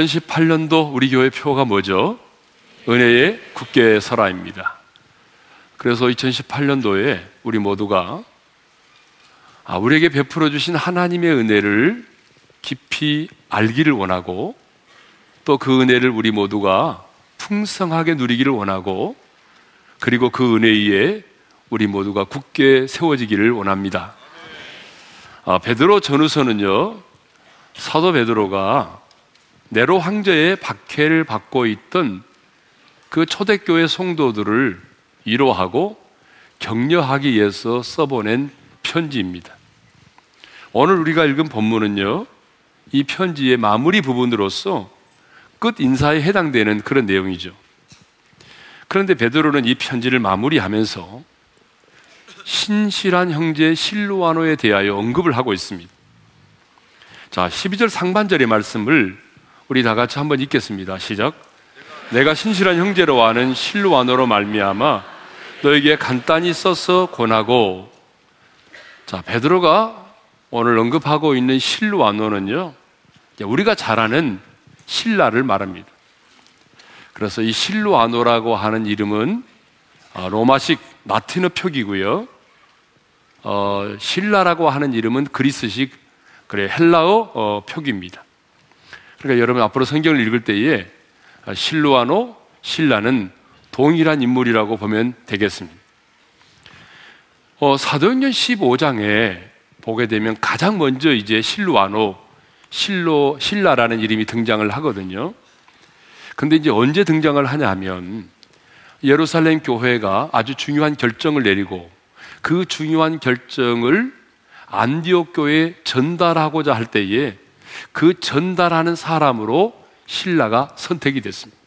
2018년도 우리 교회 표가 뭐죠? 은혜의 굳게 서라입니다. 그래서 2018년도에 우리 모두가 아, 우리에게 베풀어 주신 하나님의 은혜를 깊이 알기를 원하고 또 그 은혜를 우리 모두가 풍성하게 누리기를 원하고 그리고 그 은혜 위에 우리 모두가 굳게 세워지기를 원합니다. 아, 베드로 전후서는요, 사도 베드로가 네로 황제의 박해를 받고 있던 그 초대교회 성도들을 위로하고 격려하기 위해서 써보낸 편지입니다. 오늘 우리가 읽은 본문은요, 이 편지의 마무리 부분으로서 끝 인사에 해당되는 그런 내용이죠. 그런데 베드로는 이 편지를 마무리하면서 신실한 형제 실루아노에 대하여 언급을 하고 있습니다. 자, 12절 상반절의 말씀을 우리 다 같이 한번 읽겠습니다. 시작. 내가 신실한 형제로 아는 실루아노로 말미암아 너에게 간단히 써서 권하고 자, 베드로가 오늘 언급하고 있는 실루아노는요. 우리가 잘 아는 신라를 말합니다. 그래서 이 실루아노라고 하는 이름은 어, 로마식 라틴어 표기고요. 어, 신라라고 하는 이름은 그리스식 그래 헬라어 어, 표기입니다. 그러니까 여러분 앞으로 성경을 읽을 때에 어, 실루아노, 신라는 동일한 인물이라고 보면 되겠습니다. 어, 사도행전 15장에 보게 되면 가장 먼저 이제 실루아노, 실로, 신라라는 이름이 등장을 하거든요. 근데 이제 언제 등장을 하냐 하면 예루살렘 교회가 아주 중요한 결정을 내리고 그 중요한 결정을 안디옥 교회에 전달하고자 할 때에 그 전달하는 사람으로 신라가 선택이 됐습니다.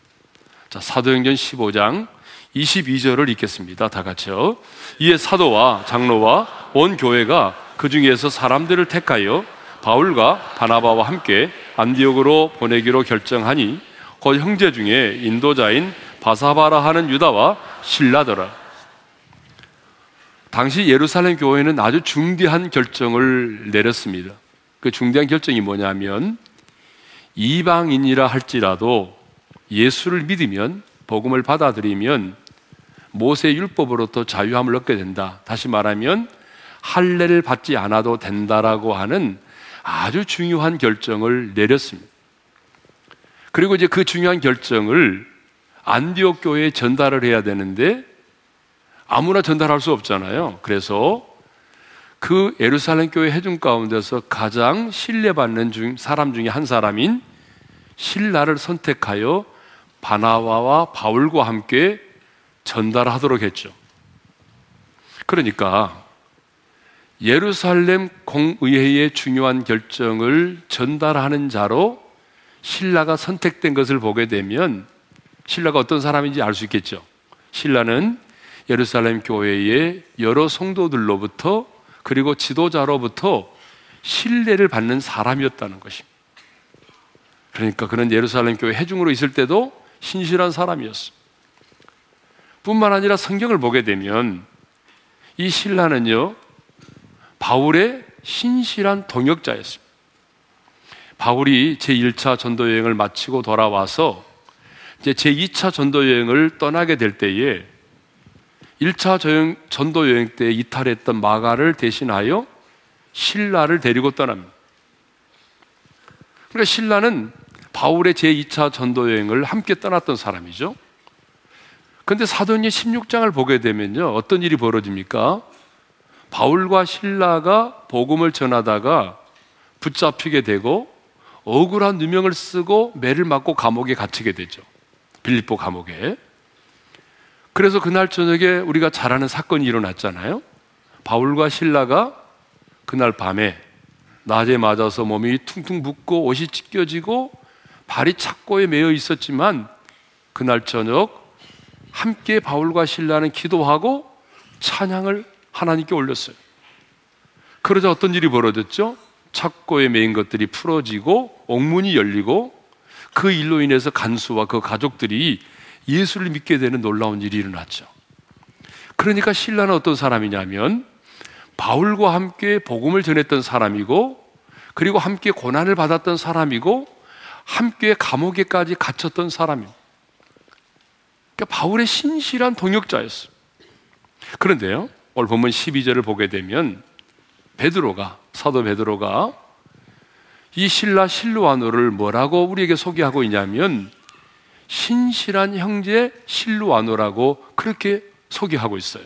자, 사도행전 15장 22절을 읽겠습니다. 다 같이요. 이에 사도와 장로와 온 교회가 그 중에서 사람들을 택하여 바울과 바나바와 함께 안디옥으로 보내기로 결정하니 곧 형제 중에 인도자인 바사바라 하는 유다와 신라더라. 당시 예루살렘 교회는 아주 중대한 결정을 내렸습니다. 그 중대한 결정이 뭐냐면 이방인이라 할지라도 예수를 믿으면 복음을 받아들이면 모세 율법으로부터 자유함을 얻게 된다. 다시 말하면 할례를 받지 않아도 된다라고 하는 아주 중요한 결정을 내렸습니다. 그리고 이제 그 중요한 결정을 안디옥 교회에 전달을 해야 되는데 아무나 전달할 수 없잖아요. 그래서 그 예루살렘 교회 회중 가운데서 가장 신뢰받는 중, 사람 중에 한 사람인 신라를 선택하여 바나와와 바울과 함께 전달하도록 했죠. 그러니까 예루살렘 공의회의 중요한 결정을 전달하는 자로 신라가 선택된 것을 보게 되면 신라가 어떤 사람인지 알 수 있겠죠. 신라는 예루살렘 교회의 여러 성도들로부터 그리고 지도자로부터 신뢰를 받는 사람이었다는 것입니다. 그러니까 그는 예루살렘 교회 회중으로 있을 때도 신실한 사람이었어. 뿐만 아니라 성경을 보게 되면 이 신라는요, 바울의 신실한 동역자였습니다. 바울이 제1차 전도 여행을 마치고 돌아와서 이제 제2차 전도 여행을 떠나게 될 때에 1차 전도 여행 때 이탈했던 마가를 대신하여 신라를 데리고 떠납니다. 그러니까 신라는 바울의 제2차 전도 여행을 함께 떠났던 사람이죠. 근데 사도행 16장을 보게 되면요. 어떤 일이 벌어집니까? 바울과 신라가 복음을 전하다가 붙잡히게 되고 억울한 누명을 쓰고 매를 맞고 감옥에 갇히게 되죠. 빌립보 감옥에. 그래서 그날 저녁에 우리가 잘 아는 사건이 일어났잖아요. 바울과 신라가 그날 밤에 낮에 맞아서 몸이 퉁퉁 붓고 옷이 찢겨지고 발이 착고에 매여 있었지만 그날 저녁 함께 바울과 신라는 기도하고 찬양을 하나님께 올렸어요. 그러자 어떤 일이 벌어졌죠? 착고에 매인 것들이 풀어지고 옥문이 열리고 그 일로 인해서 간수와 그 가족들이 예수를 믿게 되는 놀라운 일이 일어났죠. 그러니까 신라는 어떤 사람이냐면 바울과 함께 복음을 전했던 사람이고 그리고 함께 고난을 받았던 사람이고 함께 감옥에까지 갇혔던 사람입니다. 그러니까 바울의 신실한 동역자였어요. 그런데요, 오늘 본문 12절을 보게 되면 베드로가 사도 베드로가 이 신라 실루아노를 뭐라고 우리에게 소개하고 있냐면 신실한 형제 실루아노라고 그렇게 소개하고 있어요.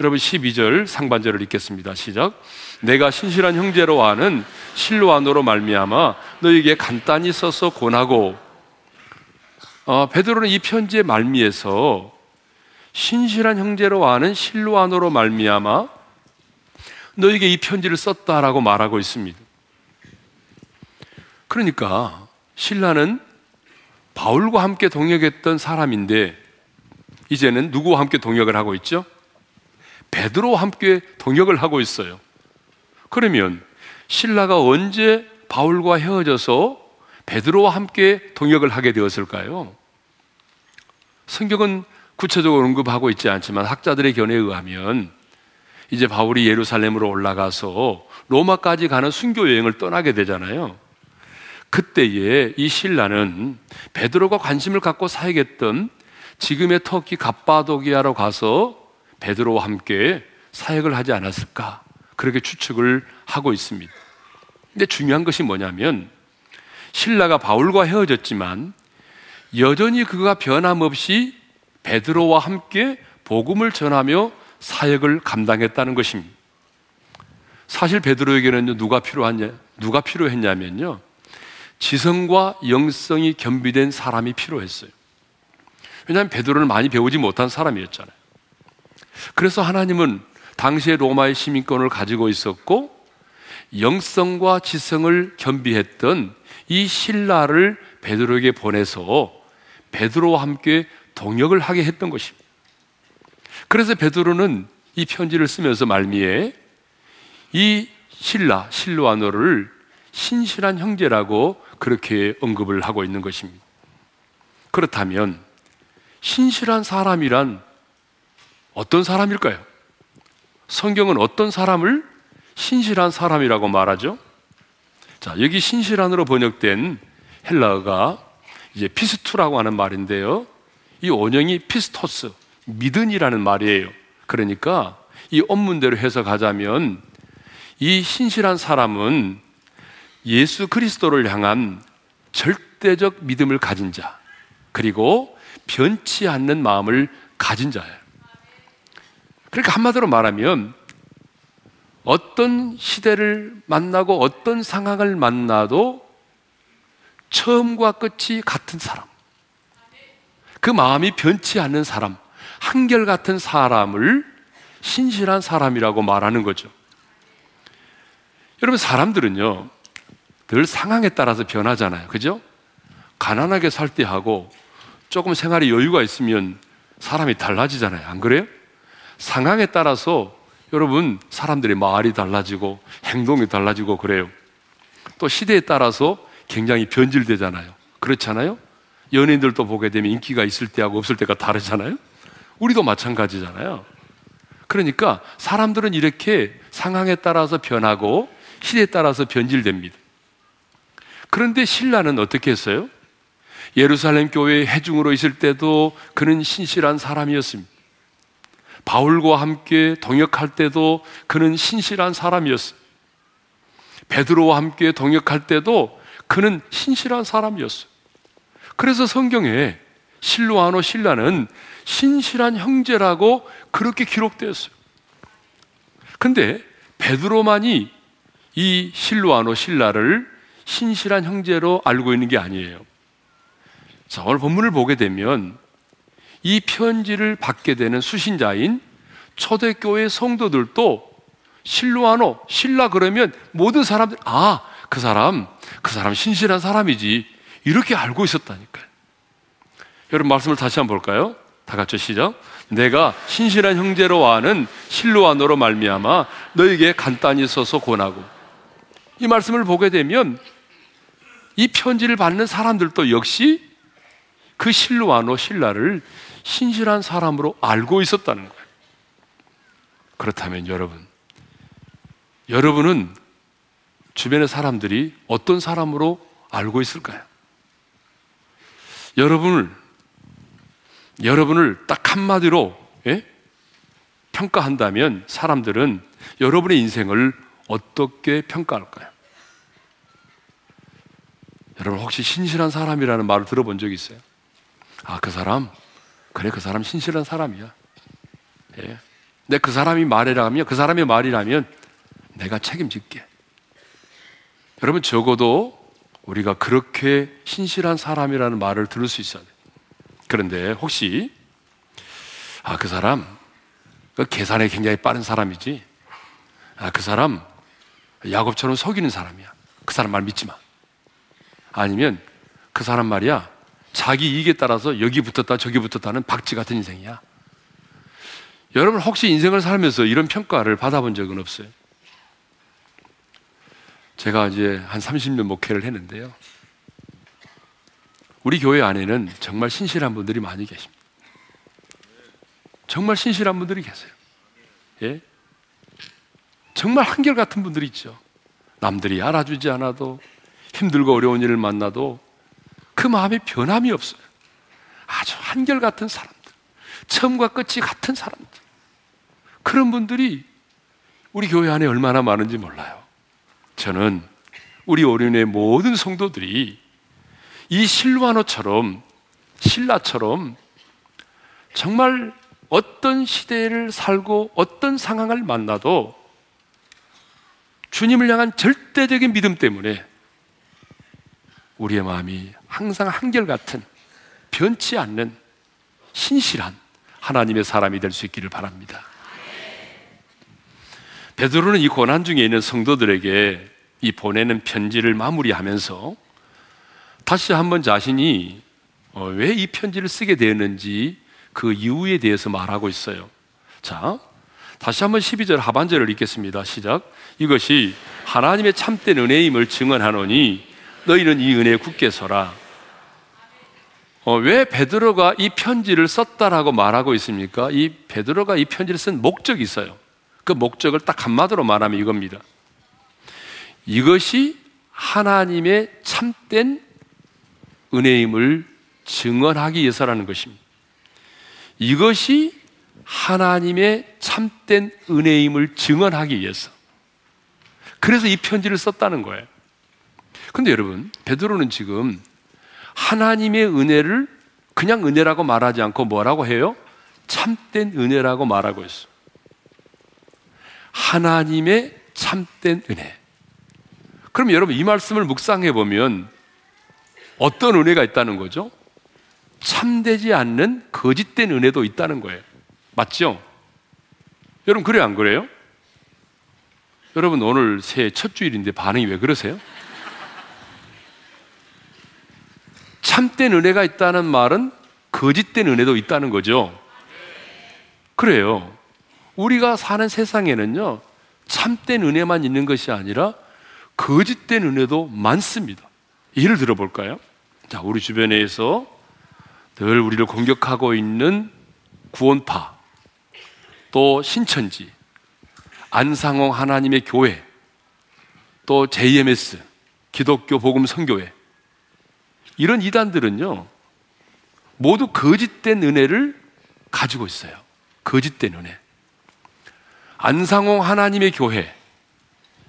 여러분 12절 상반절을 읽겠습니다. 시작. 내가 신실한 형제로 아는 실루아노로 말미암아 너에게 간단히 써서 권하고 어, 베드로는 이 편지의 말미에서 신실한 형제로 아는 실루아노로 말미암아 너에게 이 편지를 썼다라고 말하고 있습니다. 그러니까 신라는 바울과 함께 동역했던 사람인데 이제는 누구와 함께 동역을 하고 있죠? 베드로와 함께 동역을 하고 있어요. 그러면 신라가 언제 바울과 헤어져서 베드로와 함께 동역을 하게 되었을까요? 성경은 구체적으로 언급하고 있지 않지만 학자들의 견해에 의하면 이제 바울이 예루살렘으로 올라가서 로마까지 가는 순교 여행을 떠나게 되잖아요. 그때에 이 신라는 베드로가 관심을 갖고 사역했던 지금의 터키 갑바도기아로 가서 베드로와 함께 사역을 하지 않았을까 그렇게 추측을 하고 있습니다. 근데 중요한 것이 뭐냐면 신라가 바울과 헤어졌지만 여전히 그가 변함없이 베드로와 함께 복음을 전하며 사역을 감당했다는 것입니다. 사실 베드로에게는 누가 필요하냐, 누가 필요했냐면요. 지성과 영성이 겸비된 사람이 필요했어요. 왜냐하면 베드로는 많이 배우지 못한 사람이었잖아요. 그래서 하나님은 당시의 로마의 시민권을 가지고 있었고 영성과 지성을 겸비했던 이 신라를 베드로에게 보내서 베드로와 함께 동역을 하게 했던 것입니다. 그래서 베드로는 이 편지를 쓰면서 말미에 이 신라 실루아노를 신실한 형제라고 그렇게 언급을 하고 있는 것입니다. 그렇다면 신실한 사람이란 어떤 사람일까요? 성경은 어떤 사람을 신실한 사람이라고 말하죠? 자, 여기 신실한으로 번역된 헬라어가 이제 피스투라고 하는 말인데요. 이 원형이 피스토스, 믿은이라는 말이에요. 그러니까 이 원문대로 해석하자면 이 신실한 사람은 예수 그리스도를 향한 절대적 믿음을 가진 자, 그리고 변치 않는 마음을 가진 자예요. 그러니까 한마디로 말하면 어떤 시대를 만나고 어떤 상황을 만나도 처음과 끝이 같은 사람. 그 마음이 변치 않는 사람. 한결같은 사람을 신실한 사람이라고 말하는 거죠. 여러분, 사람들은요, 늘 상황에 따라서 변하잖아요. 그죠? 가난하게 살 때 하고 조금 생활에 여유가 있으면 사람이 달라지잖아요. 안 그래요? 상황에 따라서 여러분 사람들의 말이 달라지고 행동이 달라지고 그래요. 또 시대에 따라서 굉장히 변질되잖아요. 그렇잖아요? 연예인들도 보게 되면 인기가 있을 때하고 없을 때가 다르잖아요? 우리도 마찬가지잖아요. 그러니까 사람들은 이렇게 상황에 따라서 변하고 시대에 따라서 변질됩니다. 그런데 신라는 어떻게 했어요? 예루살렘 교회의 해중으로 있을 때도 그는 신실한 사람이었습니다. 바울과 함께 동역할 때도 그는 신실한 사람이었어요. 베드로와 함께 동역할 때도 그는 신실한 사람이었어요. 그래서 성경에 실로아노 신라는 신실한 형제라고 그렇게 기록되었어요. 근데 베드로만이 이 실로아노 신라를 신실한 형제로 알고 있는 게 아니에요. 자, 오늘 본문을 보게 되면 이 편지를 받게 되는 수신자인 초대교회 성도들도 실로아노, 신라 그러면 모든 사람들, 아, 그 사람, 그 사람 신실한 사람이지. 이렇게 알고 있었다니까요. 여러분 말씀을 다시 한번 볼까요? 다 같이 시작. 내가 신실한 형제로 아는 실로아노로 말미암아 너에게 간단히 써서 권하고 이 말씀을 보게 되면 이 편지를 받는 사람들도 역시 그 실로아노 신라를 신실한 사람으로 알고 있었다는 거예요. 그렇다면 여러분, 여러분은 주변의 사람들이 어떤 사람으로 알고 있을까요? 여러분을 여러분을 딱 한마디로 예? 평가한다면 사람들은 여러분의 인생을 어떻게 평가할까요? 여러분 혹시 신실한 사람이라는 말을 들어본 적 있어요? 아, 그 사람? 그래, 그 사람 신실한 사람이야. 예. 근데 그 사람이 말이라면, 그 사람의 말이라면 내가 책임질게. 여러분, 적어도 우리가 그렇게 신실한 사람이라는 말을 들을 수 있어야 돼. 그런데 혹시, 아, 그 사람, 그 계산에 굉장히 빠른 사람이지. 아, 그 사람, 야곱처럼 속이는 사람이야. 그 사람 말 믿지 마. 아니면 그 사람 말이야. 자기 이익에 따라서 여기 붙었다 저기 붙었다는 박쥐 같은 인생이야. 여러분 혹시 인생을 살면서 이런 평가를 받아본 적은 없어요? 제가 이제 한 30년 목회를 했는데요. 우리 교회 안에는 정말 신실한 분들이 많이 계십니다. 정말 신실한 분들이 계세요. 예? 정말 한결같은 분들이 있죠. 남들이 알아주지 않아도 힘들고 어려운 일을 만나도 그 마음에 변함이 없어요. 아주 한결같은 사람들. 처음과 끝이 같은 사람들. 그런 분들이 우리 교회 안에 얼마나 많은지 몰라요. 저는 우리 오륜의 모든 성도들이 이 실와노처럼 신라처럼 정말 어떤 시대를 살고 어떤 상황을 만나도 주님을 향한 절대적인 믿음 때문에 우리의 마음이 항상 한결같은 변치 않는 신실한 하나님의 사람이 될 수 있기를 바랍니다. 베드로는 이 고난 중에 있는 성도들에게 이 보내는 편지를 마무리하면서 다시 한번 자신이 어, 왜이 편지를 쓰게 되었는지 그 이유에 대해서 말하고 있어요. 자, 다시 한번 12절 하반절을 읽겠습니다. 시작. 이것이 하나님의 참된 은혜임을 증언하노니 너희는 이 은혜에 굳게 서라. 어, 왜 베드로가 이 편지를 썼다라고 말하고 있습니까? 이 베드로가 이 편지를 쓴 목적이 있어요. 그 목적을 딱 한마디로 말하면 이겁니다. 이것이 하나님의 참된 은혜임을 증언하기 위해서라는 것입니다. 이것이 하나님의 참된 은혜임을 증언하기 위해서. 그래서 이 편지를 썼다는 거예요. 근데 여러분, 베드로는 지금 하나님의 은혜를 그냥 은혜라고 말하지 않고 뭐라고 해요? 참된 은혜라고 말하고 있어. 하나님의 참된 은혜. 그럼 여러분 이 말씀을 묵상해 보면 어떤 은혜가 있다는 거죠? 참되지 않는 거짓된 은혜도 있다는 거예요. 맞죠? 여러분 그래 안 그래요? 여러분 오늘 새해 첫 주일인데 반응이 왜 그러세요? 참된 은혜가 있다는 말은 거짓된 은혜도 있다는 거죠. 그래요. 우리가 사는 세상에는요, 참된 은혜만 있는 것이 아니라 거짓된 은혜도 많습니다. 예를 들어 볼까요? 자, 우리 주변에서 늘 우리를 공격하고 있는 구원파, 또 신천지, 안상홍 하나님의 교회, 또 JMS, 기독교 복음 선교회, 이런 이단들은요, 모두 거짓된 은혜를 가지고 있어요. 거짓된 은혜. 안상홍 하나님의 교회,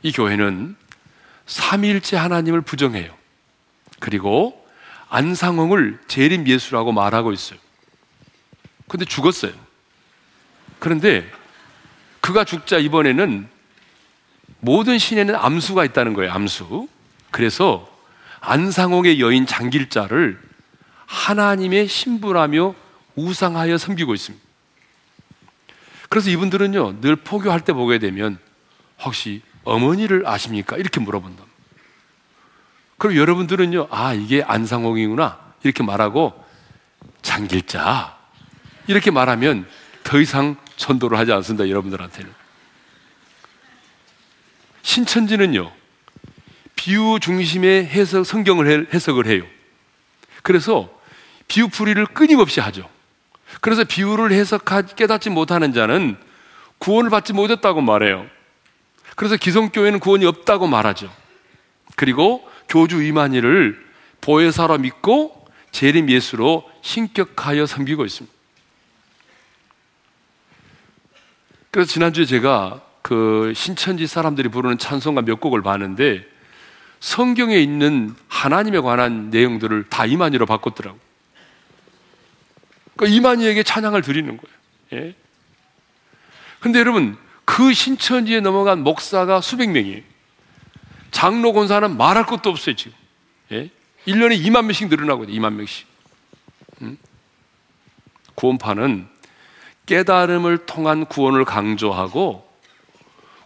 이 교회는 삼일째 하나님을 부정해요. 그리고 안상홍을 재림 예수라고 말하고 있어요. 근데 죽었어요. 그런데 그가 죽자 이번에는 모든 신에는 암수가 있다는 거예요, 암수. 그래서 안상홍의 여인 장길자를 하나님의 신부라며 우상하여 섬기고 있습니다. 그래서 이분들은요, 늘 포교할 때 보게 되면 혹시 어머니를 아십니까? 이렇게 물어본다. 그럼 여러분들은요, 아, 이게 안상홍이구나. 이렇게 말하고 장길자. 이렇게 말하면 더 이상 전도를 하지 않습니다. 여러분들한테는. 신천지는요, 비유 중심의 해석, 성경을 해석을 해요. 그래서 비유풀이를 끊임없이 하죠. 그래서 비유를 해석하 깨닫지 못하는 자는 구원을 받지 못했다고 말해요. 그래서 기성교회는 구원이 없다고 말하죠. 그리고 교주 이만희를 보혜사로 믿고 재림 예수로 신격하여 섬기고 있습니다. 그래서 지난주에 제가 그 신천지 사람들이 부르는 찬송가 몇 곡을 봤는데 성경에 있는 하나님에 관한 내용들을 다 이만희로 바꿨더라고. 그러니까 이만희에게 찬양을 드리는 거예요. 예? 근데 여러분, 그 신천지에 넘어간 목사가 수백 명이에요. 장로 권사는 말할 것도 없어요, 지금. 예? 1년에 2만 명씩 늘어나고 있어요, 2만 명씩. 음? 구원파는 깨달음을 통한 구원을 강조하고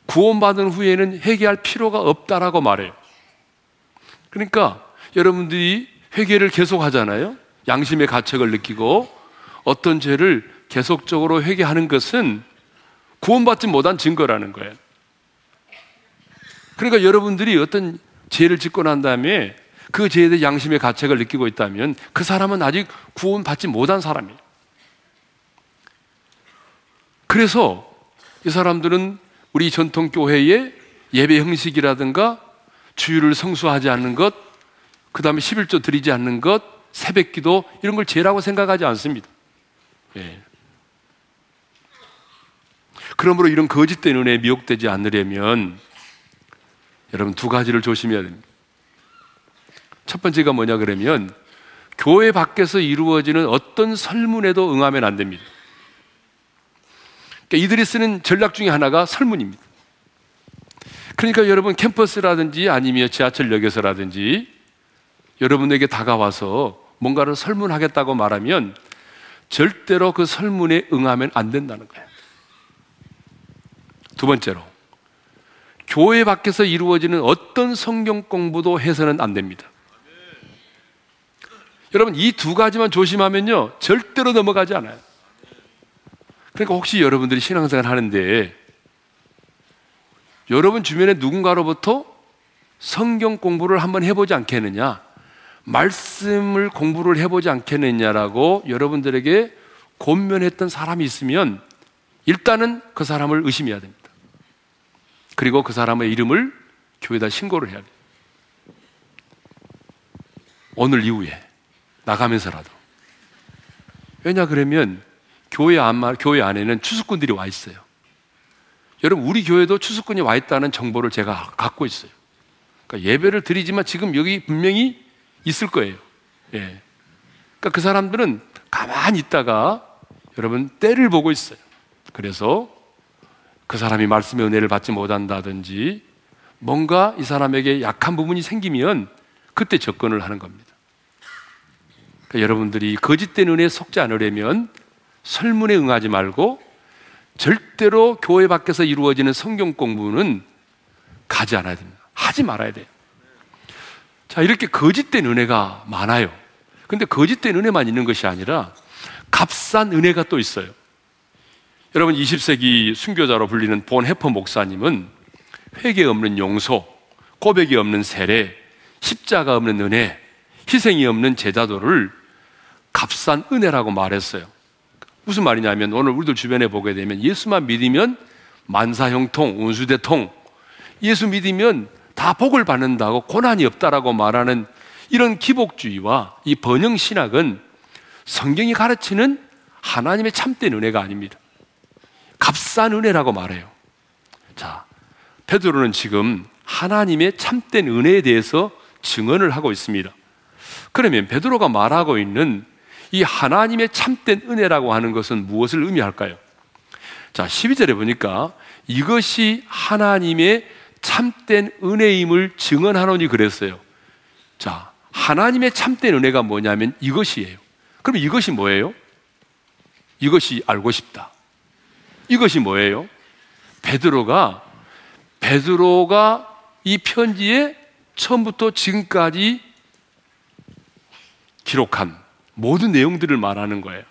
구원받은 후에는 회개할 필요가 없다라고 말해요. 그러니까 여러분들이 회개를 계속 하잖아요. 양심의 가책을 느끼고 어떤 죄를 계속적으로 회개하는 것은 구원받지 못한 증거라는 거예요. 그러니까 여러분들이 어떤 죄를 짓고 난 다음에 그 죄에 대해 양심의 가책을 느끼고 있다면 그 사람은 아직 구원받지 못한 사람이에요. 그래서 이 사람들은 우리 전통교회의 예배 형식이라든가 주일을 성수하지 않는 것, 그 다음에 11조 드리지 않는 것, 새벽 기도, 이런 걸 죄라고 생각하지 않습니다. 예. 그러므로 이런 거짓된 은혜에 미혹되지 않으려면 여러분 두 가지를 조심해야 됩니다. 첫 번째가 뭐냐 그러면 교회 밖에서 이루어지는 어떤 설문에도 응하면 안 됩니다. 그러니까 이들이 쓰는 전략 중에 하나가 설문입니다. 그러니까 여러분 캠퍼스라든지 아니면 지하철역에서라든지 여러분에게 다가와서 뭔가를 설문하겠다고 말하면 절대로 그 설문에 응하면 안 된다는 거예요. 두 번째로, 교회 밖에서 이루어지는 어떤 성경 공부도 해서는 안 됩니다. 여러분, 이 두 가지만 조심하면요, 절대로 넘어가지 않아요. 그러니까 혹시 여러분들이 신앙생활 하는데, 여러분 주변에 누군가로부터 성경 공부를 한번 해보지 않겠느냐, 말씀을 공부를 해보지 않겠느냐라고 여러분들에게 권면했던 사람이 있으면 일단은 그 사람을 의심해야 됩니다. 그리고 그 사람의 이름을 교회에다 신고를 해야 돼요. 오늘 이후에 나가면서라도. 왜냐 그러면 교회 안 교회 안에는 추수꾼들이 와 있어요. 여러분 우리 교회도 추수꾼이 와 있다는 정보를 제가 갖고 있어요. 그러니까 예배를 드리지만 지금 여기 분명히 있을 거예요. 예. 그러니까 그 사람들은 가만히 있다가 여러분 때를 보고 있어요. 그래서 그 사람이 말씀의 은혜를 받지 못한다든지 뭔가 이 사람에게 약한 부분이 생기면 그때 접근을 하는 겁니다. 그러니까 여러분들이 거짓된 은혜에 속지 않으려면 설문에 응하지 말고 절대로 교회 밖에서 이루어지는 성경 공부는 가지 않아야 됩니다. 하지 말아야 돼요. 자, 이렇게 거짓된 은혜가 많아요. 근데 거짓된 은혜만 있는 것이 아니라 값싼 은혜가 또 있어요. 여러분 20세기 순교자로 불리는 본 해퍼 목사님은 회개 없는 용서, 고백이 없는 세례, 십자가 없는 은혜, 희생이 없는 제자도를 값싼 은혜라고 말했어요. 무슨 말이냐면 오늘 우리들 주변에 보게 되면 예수만 믿으면 만사형통, 운수대통, 예수 믿으면 다 복을 받는다고 고난이 없다라고 말하는 이런 기복주의와 이 번영 신학은 성경이 가르치는 하나님의 참된 은혜가 아닙니다. 값싼 은혜라고 말해요. 자, 베드로는 지금 하나님의 참된 은혜에 대해서 증언을 하고 있습니다. 그러면 베드로가 말하고 있는 이 하나님의 참된 은혜라고 하는 것은 무엇을 의미할까요? 자, 12절에 보니까 이것이 하나님의 참된 은혜임을 증언하노니 그랬어요. 자, 하나님의 참된 은혜가 뭐냐면 이것이에요. 그럼 이것이 뭐예요? 이것이 알고 싶다. 이것이 뭐예요? 베드로가 베드로가 이 편지에 처음부터 지금까지 기록한 모든 내용들을 말하는 거예요.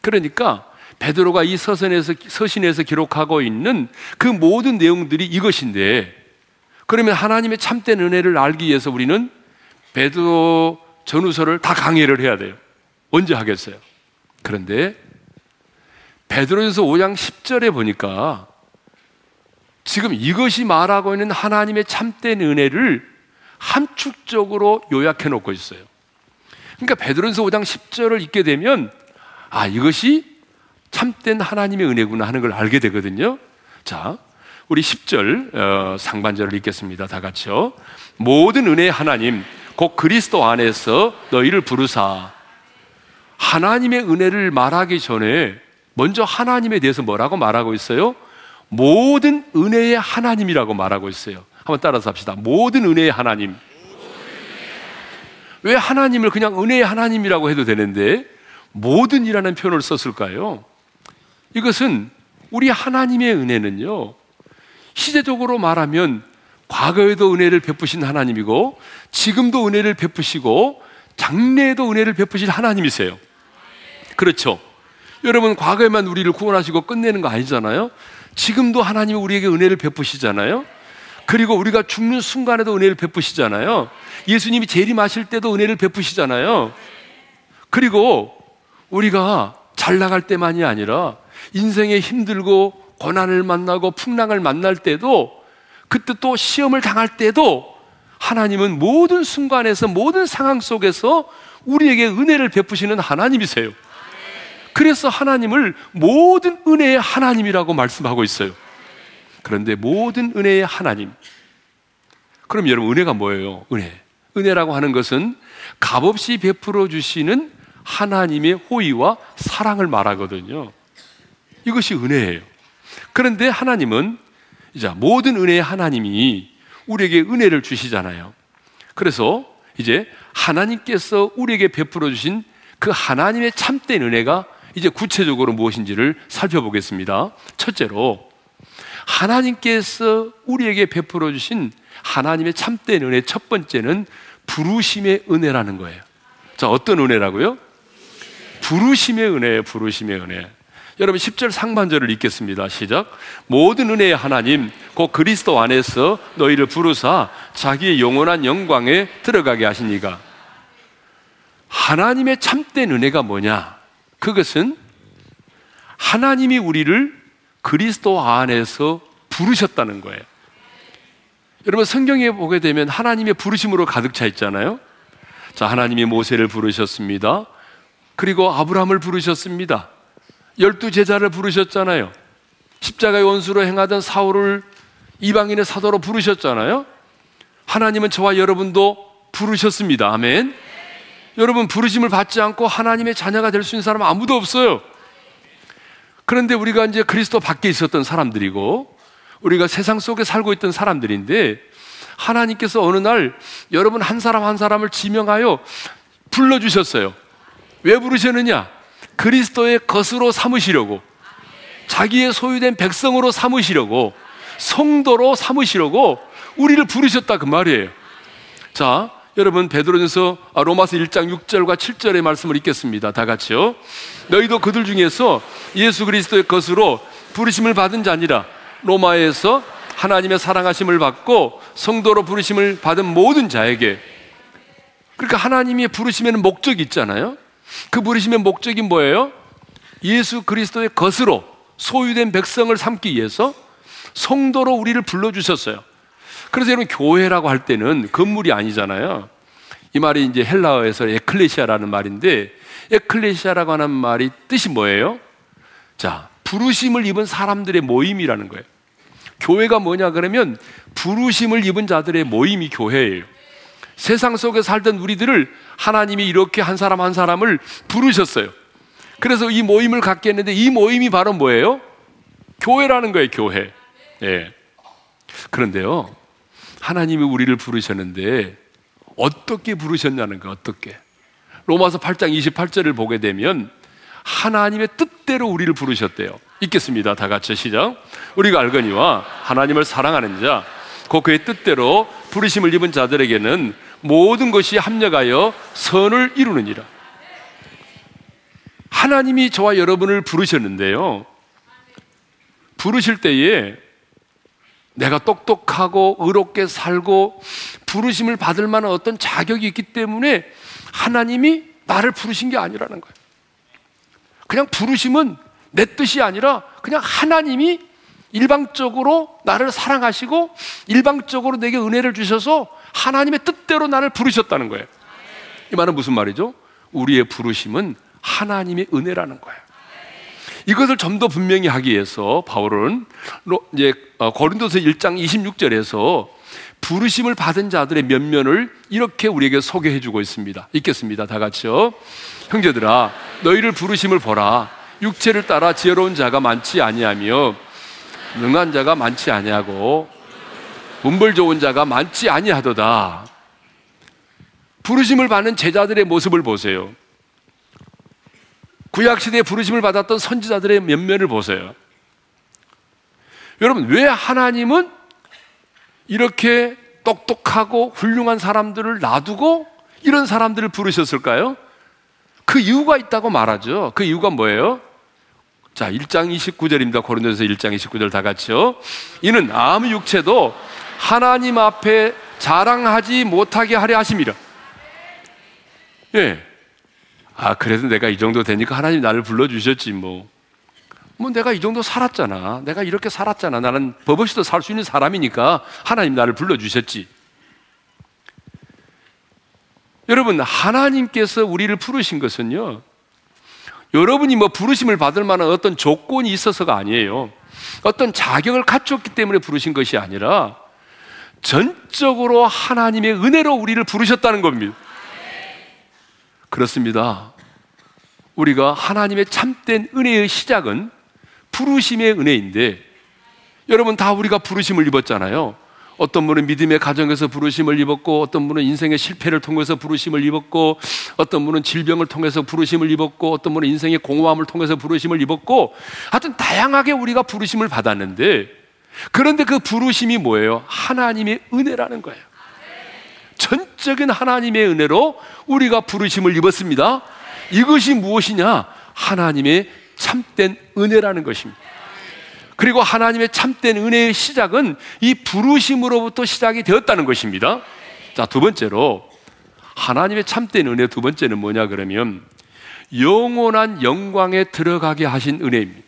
그러니까 베드로가 이 서신에서 서신에서 기록하고 있는 그 모든 내용들이 이것인데 그러면 하나님의 참된 은혜를 알기 위해서 우리는 베드로 전후서를 다 강해를 해야 돼요. 언제 하겠어요? 그런데 베드로전서 5장 10절에 보니까 지금 이것이 말하고 있는 하나님의 참된 은혜를 함축적으로 요약해 놓고 있어요. 그러니까 베드로전서 5장 10절을 읽게 되면 아, 이것이 참된 하나님의 은혜구나 하는 걸 알게 되거든요. 자, 우리 10절 어, 상반절을 읽겠습니다. 다 같이요. 모든 은혜의 하나님 곧 그리스도 안에서 너희를 부르사 하나님의 은혜를 말하기 전에 먼저 하나님에 대해서 뭐라고 말하고 있어요? 모든 은혜의 하나님이라고 말하고 있어요. 한번 따라서 합시다. 모든 은혜의 하나님. 왜 하나님을 그냥 은혜의 하나님이라고 해도 되는데 모든 이라는 표현을 썼을까요? 이것은 우리 하나님의 은혜는요. 시대적으로 말하면 과거에도 은혜를 베푸신 하나님이고 지금도 은혜를 베푸시고 장래에도 은혜를 베푸실 하나님이세요. 그렇죠. 여러분 과거에만 우리를 구원하시고 끝내는 거 아니잖아요. 지금도 하나님이 우리에게 은혜를 베푸시잖아요. 그리고 우리가 죽는 순간에도 은혜를 베푸시잖아요. 예수님이 재림하실 때도 은혜를 베푸시잖아요. 그리고 우리가 잘 나갈 때만이 아니라 인생에 힘들고 고난을 만나고 풍랑을 만날 때도 그때 또 시험을 당할 때도 하나님은 모든 순간에서 모든 상황 속에서 우리에게 은혜를 베푸시는 하나님이세요. 그래서 하나님을 모든 은혜의 하나님이라고 말씀하고 있어요. 그런데 모든 은혜의 하나님. 그럼 여러분, 은혜가 뭐예요? 은혜. 은혜라고 하는 것은 값없이 베풀어 주시는 하나님의 호의와 사랑을 말하거든요. 이것이 은혜예요. 그런데 하나님은 이제 모든 은혜의 하나님이 우리에게 은혜를 주시잖아요. 그래서 이제 하나님께서 우리에게 베풀어 주신 그 하나님의 참된 은혜가 이제 구체적으로 무엇인지를 살펴보겠습니다. 첫째로 하나님께서 우리에게 베풀어 주신 하나님의 참된 은혜 첫 번째는 부르심의 은혜라는 거예요. 자, 어떤 은혜라고요? 부르심의 은혜예요, 부르심의 은혜. 여러분 10절 상반절을 읽겠습니다. 시작. 모든 은혜의 하나님 곧 그리스도 안에서 너희를 부르사 자기의 영원한 영광에 들어가게 하시니가. 하나님의 참된 은혜가 뭐냐? 그것은 하나님이 우리를 그리스도 안에서 부르셨다는 거예요. 여러분 성경에 보게 되면 하나님의 부르심으로 가득 차 있잖아요. 자, 하나님이 모세를 부르셨습니다. 그리고 아브라함을 부르셨습니다. 열두 제자를 부르셨잖아요. 십자가의 원수로 행하던 사울을 이방인의 사도로 부르셨잖아요. 하나님은 저와 여러분도 부르셨습니다. 아멘. 여러분 부르심을 받지 않고 하나님의 자녀가 될 수 있는 사람은 아무도 없어요. 그런데 우리가 이제 그리스도 밖에 있었던 사람들이고 우리가 세상 속에 살고 있던 사람들인데 하나님께서 어느 날 여러분 한 사람 한 사람을 지명하여 불러주셨어요. 왜 부르셨느냐? 그리스도의 것으로 삼으시려고 자기의 소유된 백성으로 삼으시려고 성도로 삼으시려고 우리를 부르셨다 그 말이에요. 자, 여러분 베드로전서 아, 로마서 1장 6절과 7절의 말씀을 읽겠습니다. 다 같이요. 너희도 그들 중에서 예수 그리스도의 것으로 부르심을 받은 자니라. 로마에서 하나님의 사랑하심을 받고 성도로 부르심을 받은 모든 자에게 그러니까 하나님이 부르심에는 목적이 있잖아요. 그 부르심의 목적이 뭐예요? 예수 그리스도의 것으로 소유된 백성을 삼기 위해서 성도로 우리를 불러주셨어요. 그래서 여러분, 교회라고 할 때는 건물이 아니잖아요. 이 말이 이제 헬라어에서 에클레시아라는 말인데, 에클레시아라고 하는 말이 뜻이 뭐예요? 자, 부르심을 입은 사람들의 모임이라는 거예요. 교회가 뭐냐 그러면 부르심을 입은 자들의 모임이 교회예요. 세상 속에 살던 우리들을 하나님이 이렇게 한 사람 한 사람을 부르셨어요. 그래서 이 모임을 갖게 했는데 이 모임이 바로 뭐예요? 교회라는 거예요, 교회. 예. 그런데요, 하나님이 우리를 부르셨는데 어떻게 부르셨냐는 거, 어떻게. 로마서 8장 28절을 보게 되면 하나님의 뜻대로 우리를 부르셨대요. 읽겠습니다. 다 같이 시작. 우리가 알거니와 하나님을 사랑하는 자, 그 그의 뜻대로 부르심을 입은 자들에게는 모든 것이 합력하여 선을 이루느니라. 하나님이 저와 여러분을 부르셨는데요. 부르실 때에 내가 똑똑하고 의롭게 살고 부르심을 받을 만한 어떤 자격이 있기 때문에 하나님이 나를 부르신 게 아니라는 거예요. 그냥 부르심은 내 뜻이 아니라 그냥 하나님이 일방적으로 나를 사랑하시고 일방적으로 내게 은혜를 주셔서 하나님의 뜻대로 나를 부르셨다는 거예요. 이 말은 무슨 말이죠? 우리의 부르심은 하나님의 은혜라는 거예요. 이것을 좀 더 분명히 하기 위해서 바울은 이제 어, 고린도서 1장 26절에서 부르심을 받은 자들의 면면을 이렇게 우리에게 소개해 주고 있습니다. 읽겠습니다. 다 같이요. 형제들아 너희를 부르심을 보라. 육체를 따라 지혜로운 자가 많지 아니하며 능한 자가 많지 아니하고 문벌 좋은 자가 많지 아니하도다. 부르심을 받는 제자들의 모습을 보세요. 구약 시대에 부르심을 받았던 선지자들의 면면을 보세요. 여러분, 왜 하나님은 이렇게 똑똑하고 훌륭한 사람들을 놔두고 이런 사람들을 부르셨을까요? 그 이유가 있다고 말하죠. 그 이유가 뭐예요? 자, 1장 29절입니다. 고린도서 1장 29절 다 같이요. 이는 아무 육체도 하나님 앞에 자랑하지 못하게 하려 하심이라. 예. 아, 그래도 내가 이 정도 되니까 하나님 나를 불러주셨지, 뭐. 뭐 내가 이 정도 살았잖아. 내가 이렇게 살았잖아. 나는 법 없이도 살 수 있는 사람이니까 하나님 나를 불러주셨지. 여러분, 하나님께서 우리를 부르신 것은요, 여러분이 뭐 부르심을 받을 만한 어떤 조건이 있어서가 아니에요. 어떤 자격을 갖췄기 때문에 부르신 것이 아니라 전적으로 하나님의 은혜로 우리를 부르셨다는 겁니다. 그렇습니다. 우리가 하나님의 참된 은혜의 시작은 부르심의 은혜인데 여러분 다 우리가 부르심을 입었잖아요. 어떤 분은 믿음의 가정에서 부르심을 입었고 어떤 분은 인생의 실패를 통해서 부르심을 입었고 어떤 분은 질병을 통해서 부르심을 입었고 어떤 분은 인생의 공허함을 통해서 부르심을 입었고 하여튼 다양하게 우리가 부르심을 받았는데 그런데 그 부르심이 뭐예요? 하나님의 은혜라는 거예요. 전적인 하나님의 은혜로 우리가 부르심을 입었습니다. 이것이 무엇이냐? 하나님의 참된 은혜라는 것입니다. 그리고 하나님의 참된 은혜의 시작은 이 부르심으로부터 시작이 되었다는 것입니다. 자, 두 번째로 하나님의 참된 은혜 두 번째는 뭐냐 그러면 영원한 영광에 들어가게 하신 은혜입니다.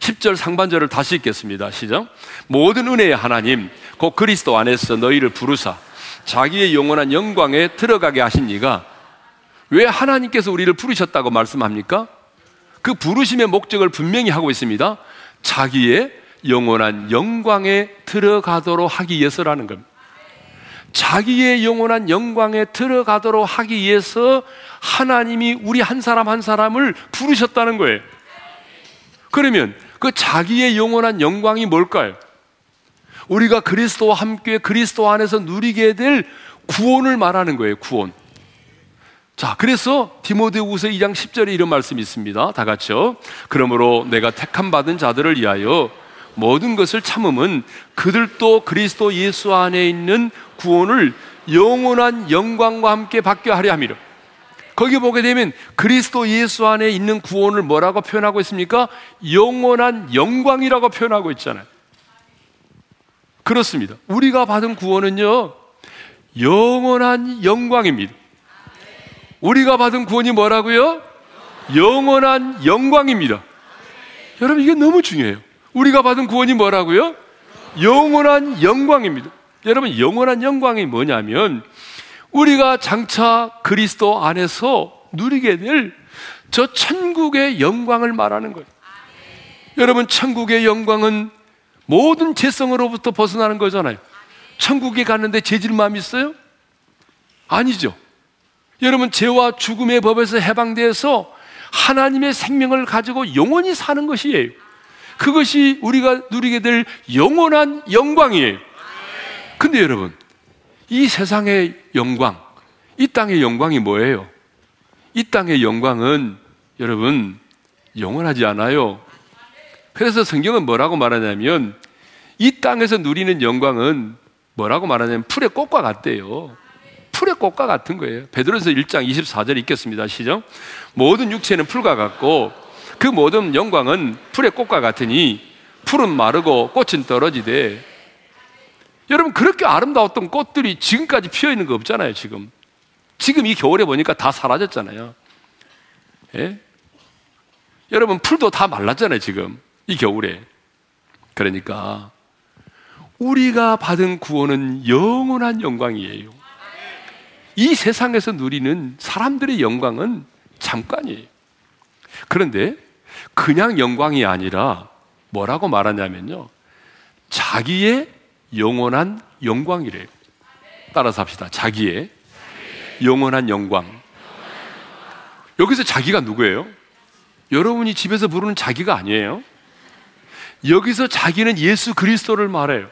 10절 상반절을 다시 읽겠습니다. 시작. 모든 은혜의 하나님, 곧 그리스도 안에서 너희를 부르사 자기의 영원한 영광에 들어가게 하신 이가 왜 하나님께서 우리를 부르셨다고 말씀합니까? 그 부르심의 목적을 분명히 하고 있습니다. 자기의 영원한 영광에 들어가도록 하기 위해서라는 겁니다. 자기의 영원한 영광에 들어가도록 하기 위해서 하나님이 우리 한 사람 한 사람을 부르셨다는 거예요. 그러면 그 자기의 영원한 영광이 뭘까요? 우리가 그리스도와 함께 그리스도 안에서 누리게 될 구원을 말하는 거예요, 구원. 자, 그래서 디모데후서 2장 10절에 이런 말씀이 있습니다. 다 같이요. 그러므로 내가 택함 받은 자들을 위하여 모든 것을 참음은 그들도 그리스도 예수 안에 있는 구원을 영원한 영광과 함께 받게 하려 함이라. 거기 보게 되면 그리스도 예수 안에 있는 구원을 뭐라고 표현하고 있습니까? 영원한 영광이라고 표현하고 있잖아요. 그렇습니다. 우리가 받은 구원은요, 영원한 영광입니다. 우리가 받은 구원이 뭐라고요? 영원한 영광입니다. 여러분, 이게 너무 중요해요. 우리가 받은 구원이 뭐라고요? 영원한 영광입니다. 여러분, 영원한 영광이 뭐냐면, 우리가 장차 그리스도 안에서 누리게 될 저 천국의 영광을 말하는 거예요. 여러분, 천국의 영광은 모든 죄성으로부터 벗어나는 거잖아요. 천국에 갔는데 죄질마음 있어요? 아니죠. 여러분, 죄와 죽음의 법에서 해방되어서 하나님의 생명을 가지고 영원히 사는 것이에요. 그것이 우리가 누리게 될 영원한 영광이에요. 근데 여러분, 이 세상의 영광, 이 땅의 영광이 뭐예요? 이 땅의 영광은 여러분, 영원하지 않아요. 그래서 성경은 뭐라고 말하냐면 이 땅에서 누리는 영광은 뭐라고 말하냐면 풀의 꽃과 같대요. 풀의 꽃과 같은 거예요. 베드로서 1장 24절 읽겠습니다. 시작. 모든 육체는 풀과 같고 그 모든 영광은 풀의 꽃과 같으니 풀은 마르고 꽃은 떨어지되 여러분 그렇게 아름다웠던 꽃들이 지금까지 피어 있는 거 없잖아요, 지금. 지금 이 겨울에 보니까 다 사라졌잖아요. 예? 여러분 풀도 다 말랐잖아요, 지금. 이 겨울에. 그러니까 우리가 받은 구원은 영원한 영광이에요. 이 세상에서 누리는 사람들의 영광은 잠깐이에요. 그런데 그냥 영광이 아니라 뭐라고 말하냐면요. 자기의 영원한 영광이래요. 따라서 합시다. 자기의 영원한 영광. 여기서 자기가 누구예요? 여러분이 집에서 부르는 자기가 아니에요. 여기서 자기는 예수 그리스도를 말해요.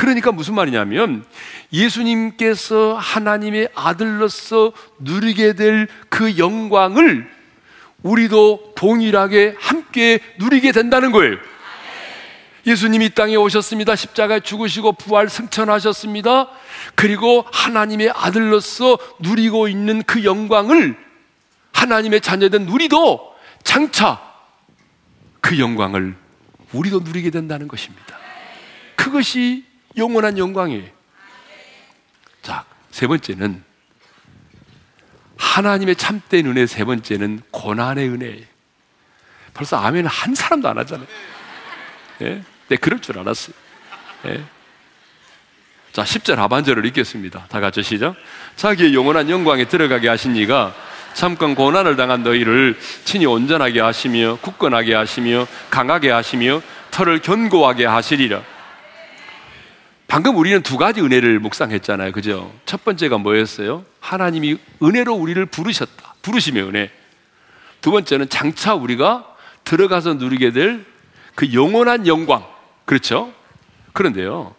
그러니까 무슨 말이냐면 예수님께서 하나님의 아들로서 누리게 될 그 영광을 우리도 동일하게 함께 누리게 된다는 거예요. 예수님이 이 땅에 오셨습니다. 십자가에 죽으시고 부활 승천하셨습니다. 그리고 하나님의 아들로서 누리고 있는 그 영광을 하나님의 자녀된 우리도 장차 그 영광을 우리도 누리게 된다는 것입니다. 그것이 영원한 영광이에요. 자, 세 번째는 하나님의 참된 은혜 세 번째는 고난의 은혜예요. 벌써 아멘 한 사람도 안 하잖아요. 예? 네, 그럴 줄 알았어요. 예? 자, 10절 하반절을 읽겠습니다. 다 같이 시작. 자기의 영원한 영광에 들어가게 하신 이가 잠깐 고난을 당한 너희를 친히 온전하게 하시며 굳건하게 하시며 강하게 하시며 털을 견고하게 하시리라. 방금 우리는 두 가지 은혜를 묵상했잖아요. 그죠? 첫 번째가 뭐였어요? 하나님이 은혜로 우리를 부르셨다. 부르심의 은혜. 두 번째는 장차 우리가 들어가서 누리게 될 그 영원한 영광. 그렇죠? 그런데요.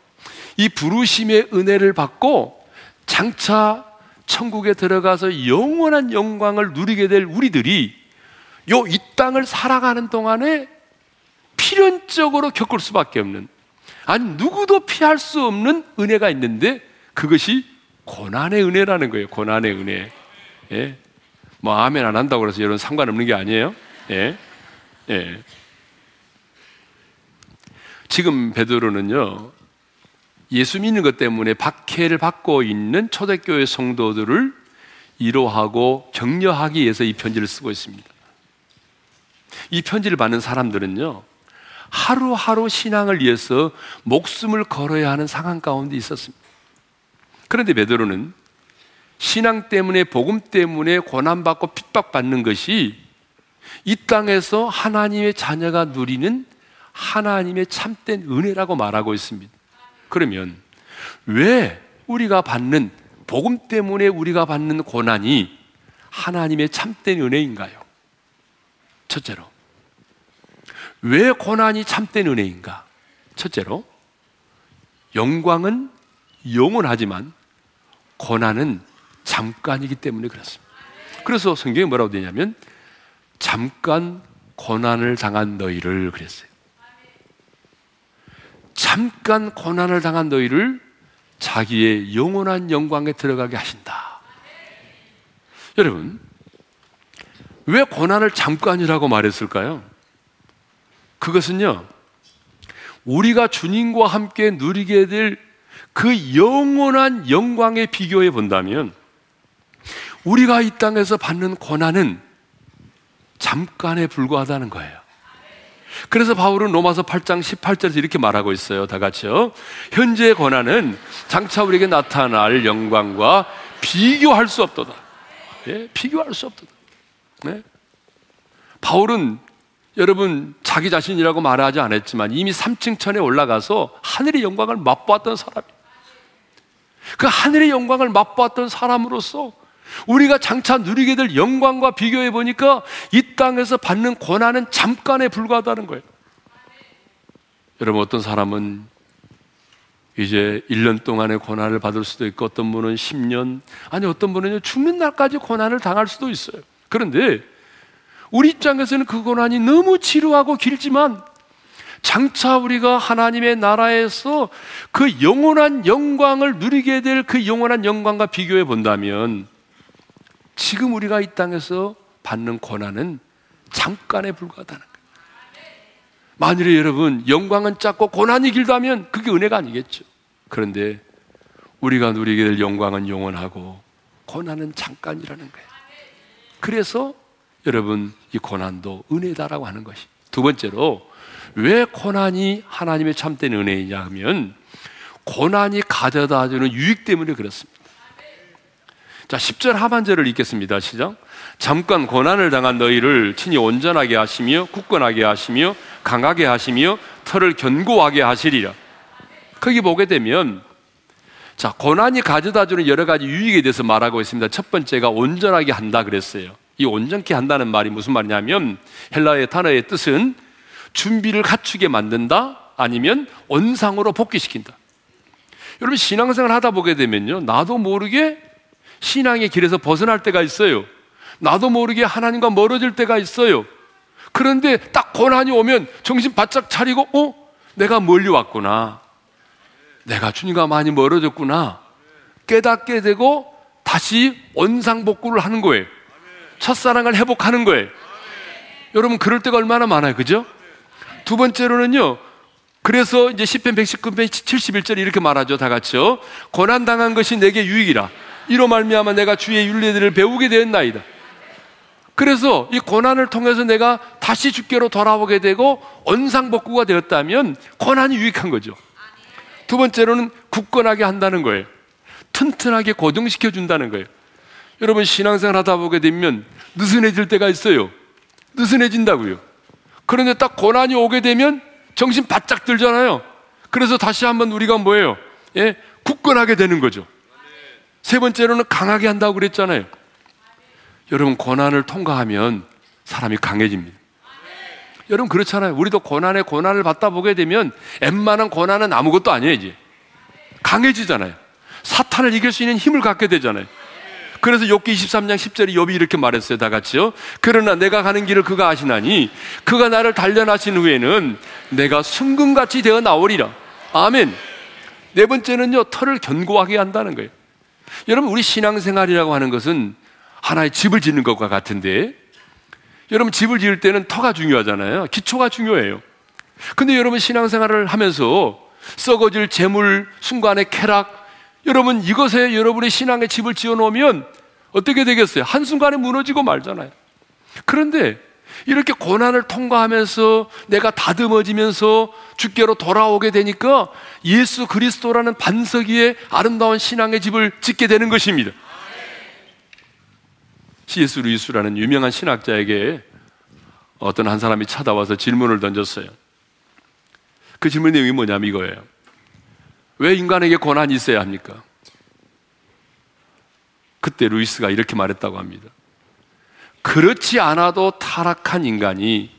이 부르심의 은혜를 받고 장차 천국에 들어가서 영원한 영광을 누리게 될 우리들이 요 이 땅을 살아가는 동안에 필연적으로 겪을 수밖에 없는 아니 누구도 피할 수 없는 은혜가 있는데 그것이 고난의 은혜라는 거예요. 고난의 은혜. 예. 뭐 아멘 안 한다고 그래서 여러분 상관없는 게 아니에요. 예. 예. 지금 베드로는요. 예수 믿는 것 때문에 박해를 받고 있는 초대교회 성도들을 위로하고 격려하기 위해서 이 편지를 쓰고 있습니다. 이 편지를 받는 사람들은요. 하루하루 신앙을 위해서 목숨을 걸어야 하는 상황 가운데 있었습니다. 그런데 베드로는 신앙 때문에 복음 때문에 고난 받고 핍박 받는 것이 이 땅에서 하나님의 자녀가 누리는 하나님의 참된 은혜라고 말하고 있습니다. 그러면 왜 우리가 받는 복음 때문에 우리가 받는 고난이 하나님의 참된 은혜인가요? 첫째로 왜 고난이 참된 은혜인가? 첫째로, 영광은 영원하지만 고난은 잠깐이기 때문에 그렇습니다. 그래서 성경에 뭐라고 되냐면 잠깐 고난을 당한 너희를 그랬어요. 잠깐 고난을 당한 너희를 자기의 영원한 영광에 들어가게 하신다. 여러분, 왜 고난을 잠깐이라고 말했을까요? 그것은요, 우리가 주님과 함께 누리게 될 그 영원한 영광에 비교해 본다면, 우리가 이 땅에서 받는 고난은 잠깐에 불과하다는 거예요. 그래서 바울은 로마서 8장 18절에서 이렇게 말하고 있어요. 다 같이요. 현재의 고난은 장차 우리에게 나타날 영광과 비교할 수 없도다. 예? 비교할 수 없도다. 네? 바울은 여러분 자기 자신이라고 말하지 않았지만 이미 3층 천에 올라가서 하늘의 영광을 맛보았던 사람이에요. 그 하늘의 영광을 맛보았던 사람으로서 우리가 장차 누리게 될 영광과 비교해 보니까 이 땅에서 받는 고난은 잠깐에 불과하다는 거예요. 여러분 어떤 사람은 이제 1년 동안의 고난을 받을 수도 있고 어떤 분은 10년 아니 어떤 분은 죽는 날까지 고난을 당할 수도 있어요. 그런데 우리 입장에서는 그 고난이 너무 지루하고 길지만 장차 우리가 하나님의 나라에서 그 영원한 영광을 누리게 될 그 영원한 영광과 비교해 본다면 지금 우리가 이 땅에서 받는 고난은 잠깐에 불과하다는 거예요. 만일에 여러분 영광은 작고 고난이 길다면 그게 은혜가 아니겠죠. 그런데 우리가 누리게 될 영광은 영원하고 고난은 잠깐이라는 거예요. 그래서 여러분 이 고난도 은혜다라고 하는 것이. 두 번째로 왜 고난이 하나님의 참된 은혜이냐 하면 고난이 가져다 주는 유익 때문에 그렇습니다. 자, 10절 하반절을 읽겠습니다. 시작. 잠깐 고난을 당한 너희를 친히 온전하게 하시며 굳건하게 하시며 강하게 하시며 털을 견고하게 하시리라. 거기 보게 되면 자, 고난이 가져다 주는 여러 가지 유익에 대해서 말하고 있습니다. 첫 번째가 온전하게 한다 그랬어요. 이 온전케 한다는 말이 무슨 말이냐면 헬라의 단어의 뜻은 준비를 갖추게 만든다 아니면 원상으로 복귀시킨다. 여러분 신앙생활 하다 보게 되면요. 나도 모르게 신앙의 길에서 벗어날 때가 있어요. 나도 모르게 하나님과 멀어질 때가 있어요. 그런데 딱 고난이 오면 정신 바짝 차리고 어? 내가 멀리 왔구나. 내가 주님과 많이 멀어졌구나. 깨닫게 되고 다시 원상복구를 하는 거예요. 첫사랑을 회복하는 거예요. 여러분, 그럴 때가 얼마나 많아요. 그죠? 두 번째로는요, 그래서 이제 10편 119편 71절 이렇게 말하죠. 다 같이요. 고난당한 것이 내게 유익이라. 이로 말미암아 내가 주의 윤례들을 배우게 되었나이다. 그래서 이 고난을 통해서 내가 다시 주께로 돌아오게 되고 원상복구가 되었다면 고난이 유익한 거죠. 두 번째로는 굳건하게 한다는 거예요. 튼튼하게 고정시켜 준다는 거예요. 여러분 신앙생활 하다 보게 되면 느슨해질 때가 있어요. 느슨해진다고요. 그런데 딱 고난이 오게 되면 정신 바짝 들잖아요. 그래서 다시 한번 우리가 뭐예요? 예, 굳건하게 되는 거죠. 세 번째로는 강하게 한다고 그랬잖아요. 여러분 고난을 통과하면 사람이 강해집니다. 여러분 그렇잖아요. 우리도 고난에 고난을 받다 보게 되면 웬만한 고난은 아무것도 아니에요, 이제. 강해지잖아요. 사탄을 이길 수 있는 힘을 갖게 되잖아요. 그래서 욥기 23장 10절에 욥이 이렇게 말했어요. 다 같이요. 그러나 내가 가는 길을 그가 아시나니 그가 나를 단련하신 후에는 내가 순금같이 되어 나오리라. 아멘. 네 번째는요. 털을 견고하게 한다는 거예요. 여러분 우리 신앙생활이라고 하는 것은 하나의 집을 짓는 것과 같은데 여러분 집을 지을 때는 터가 중요하잖아요. 기초가 중요해요. 근데 여러분 신앙생활을 하면서 썩어질 재물, 순간의 쾌락, 여러분 이것에 여러분의 신앙의 집을 지어 놓으면 어떻게 되겠어요? 한순간에 무너지고 말잖아요. 그런데 이렇게 고난을 통과하면서 내가 다듬어지면서 주께로 돌아오게 되니까 예수 그리스도라는 반석 위에 아름다운 신앙의 집을 짓게 되는 것입니다. C.S. 루이스라는 유명한 신학자에게 어떤 한 사람이 찾아와서 질문을 던졌어요. 그 질문 내용이 뭐냐면 이거예요. 왜 인간에게 고난이 있어야 합니까? 그때 루이스가 이렇게 말했다고 합니다. 그렇지 않아도 타락한 인간이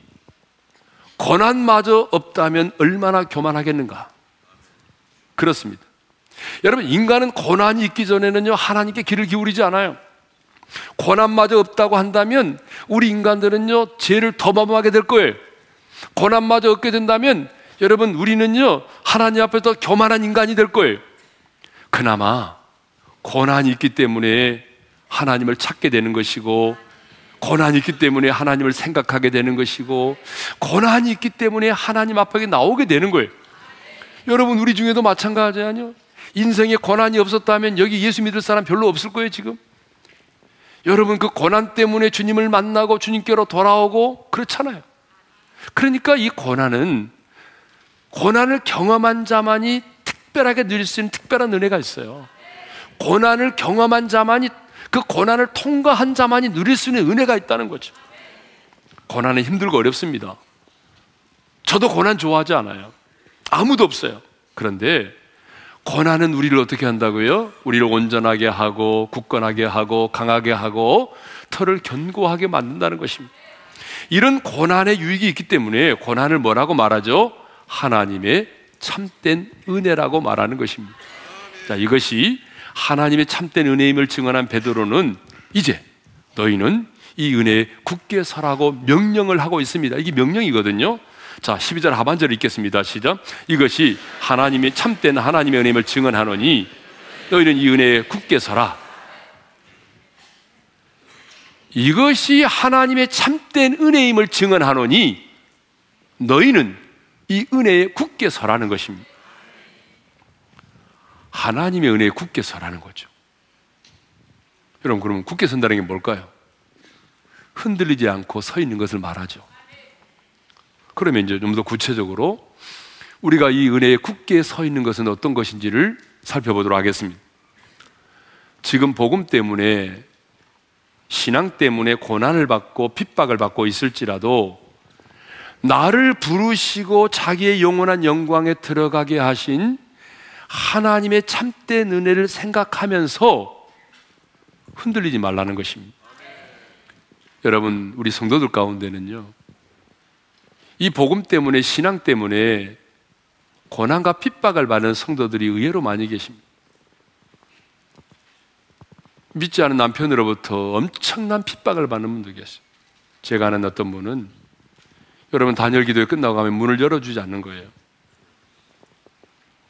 고난마저 없다면 얼마나 교만하겠는가? 그렇습니다. 여러분, 인간은 고난이 있기 전에는요, 하나님께 귀를 기울이지 않아요. 고난마저 없다고 한다면 우리 인간들은요 죄를 더 범하게 될 거예요. 고난마저 얻게 된다면 여러분 우리는요 하나님 앞에서 교만한 인간이 될 거예요. 그나마 고난이 있기 때문에 하나님을 찾게 되는 것이고 고난이 있기 때문에 하나님을 생각하게 되는 것이고 고난이 있기 때문에 하나님 앞에 나오게 되는 거예요. 여러분 우리 중에도 마찬가지 아니요? 인생에 고난이 없었다면 여기 예수 믿을 사람 별로 없을 거예요 지금. 여러분 그 고난 때문에 주님을 만나고 주님께로 돌아오고 그렇잖아요. 그러니까 이 고난은 고난을 경험한 자만이 특별하게 누릴 수 있는 특별한 은혜가 있어요. 고난을 경험한 자만이 그 고난을 통과한 자만이 누릴 수 있는 은혜가 있다는 거죠. 고난은 힘들고 어렵습니다. 저도 고난 좋아하지 않아요. 아무도 없어요. 그런데 고난은 우리를 어떻게 한다고요? 우리를 온전하게 하고 굳건하게 하고 강하게 하고 털을 견고하게 만든다는 것입니다. 이런 고난의 유익이 있기 때문에 고난을 뭐라고 말하죠? 하나님의 참된 은혜라고 말하는 것입니다. 자, 이것이 하나님의 참된 은혜임을 증언한 베드로는 이제 너희는 이 은혜에 굳게 서라고 명령을 하고 있습니다. 이게 명령이거든요. 자, 12절 하반절을 읽겠습니다. 시작. 이것이 하나님의 참된 하나님의 은혜임을 증언하노니 너희는 이 은혜에 굳게 서라. 이것이 하나님의 참된 은혜임을 증언하노니 너희는 이 은혜에 굳게 서라는 것입니다. 하나님의 은혜에 굳게 서라는 거죠. 여러분, 그러면 굳게 선다는 게 뭘까요? 흔들리지 않고 서 있는 것을 말하죠. 그러면 이제 좀 더 구체적으로 우리가 이 은혜에 굳게 서 있는 것은 어떤 것인지를 살펴보도록 하겠습니다. 지금 복음 때문에 신앙 때문에 고난을 받고 핍박을 받고 있을지라도 나를 부르시고 자기의 영원한 영광에 들어가게 하신 하나님의 참된 은혜를 생각하면서 흔들리지 말라는 것입니다. 여러분, 우리 성도들 가운데는요, 이 복음 때문에, 신앙 때문에 고난과 핍박을 받는 성도들이 의외로 많이 계십니다. 믿지 않은 남편으로부터 엄청난 핍박을 받는 분도 계세요. 제가 아는 어떤 분은 여러분 단열 기도회 끝나고 가면 문을 열어주지 않는 거예요.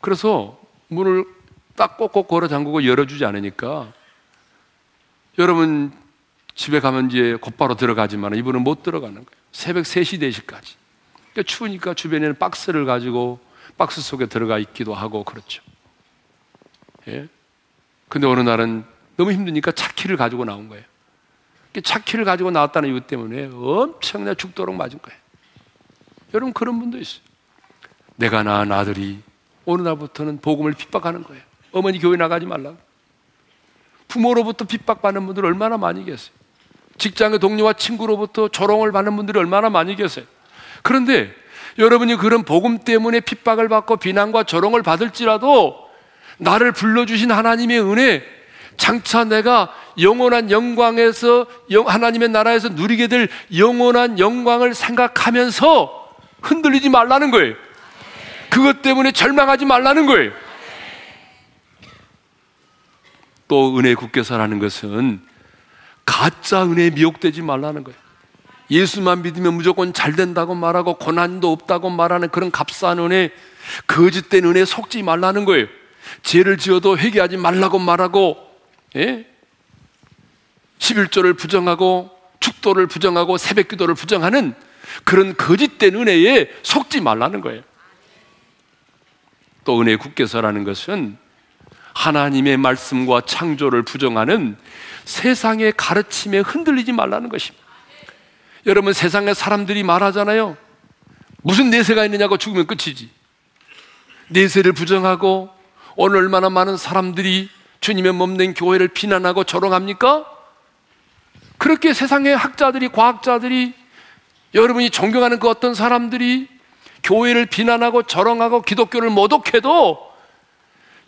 그래서 문을 딱 꼭꼭 걸어 잠그고 열어주지 않으니까 여러분 집에 가면 이제 곧바로 들어가지만 이분은 못 들어가는 거예요. 새벽 3시, 4시까지. 그러니까 추우니까 주변에는 박스를 가지고 박스 속에 들어가 있기도 하고 그렇죠. 예? 근데 어느 날은 너무 힘드니까 차키를 가지고 나온 거예요. 차키를 가지고 나왔다는 이유 때문에 엄청나 죽도록 맞은 거예요. 여러분 그런 분도 있어요. 내가 낳은 아들이 어느 날부터는 복음을 핍박하는 거예요. 어머니 교회 나가지 말라고. 부모로부터 핍박받는 분들 얼마나 많이 계세요. 직장의 동료와 친구로부터 조롱을 받는 분들이 얼마나 많이 계세요. 그런데 여러분이 그런 복음 때문에 핍박을 받고 비난과 조롱을 받을지라도 나를 불러주신 하나님의 은혜, 장차 내가 영원한 영광에서 하나님의 나라에서 누리게 될 영원한 영광을 생각하면서 흔들리지 말라는 거예요. 그것 때문에 절망하지 말라는 거예요. 또 은혜 굳게 서라는 것은 가짜 은혜에 미혹되지 말라는 거예요. 예수만 믿으면 무조건 잘 된다고 말하고 고난도 없다고 말하는 그런 값싼 은혜, 거짓된 은혜에 속지 말라는 거예요. 죄를 지어도 회개하지 말라고 말하고, 예? 11조를 부정하고, 축도를 부정하고, 새벽 기도를 부정하는 그런 거짓된 은혜에 속지 말라는 거예요. 또 은혜 굳게 서라는 것은 하나님의 말씀과 창조를 부정하는 세상의 가르침에 흔들리지 말라는 것입니다. 여러분 세상의 사람들이 말하잖아요. 무슨 내세가 있느냐고 죽으면 끝이지. 내세를 부정하고 오늘 얼마나 많은 사람들이 주님의 몸된 교회를 비난하고 조롱합니까? 그렇게 세상의 학자들이 과학자들이 여러분이 존경하는 그 어떤 사람들이 교회를 비난하고 저렁하고 기독교를 모독해도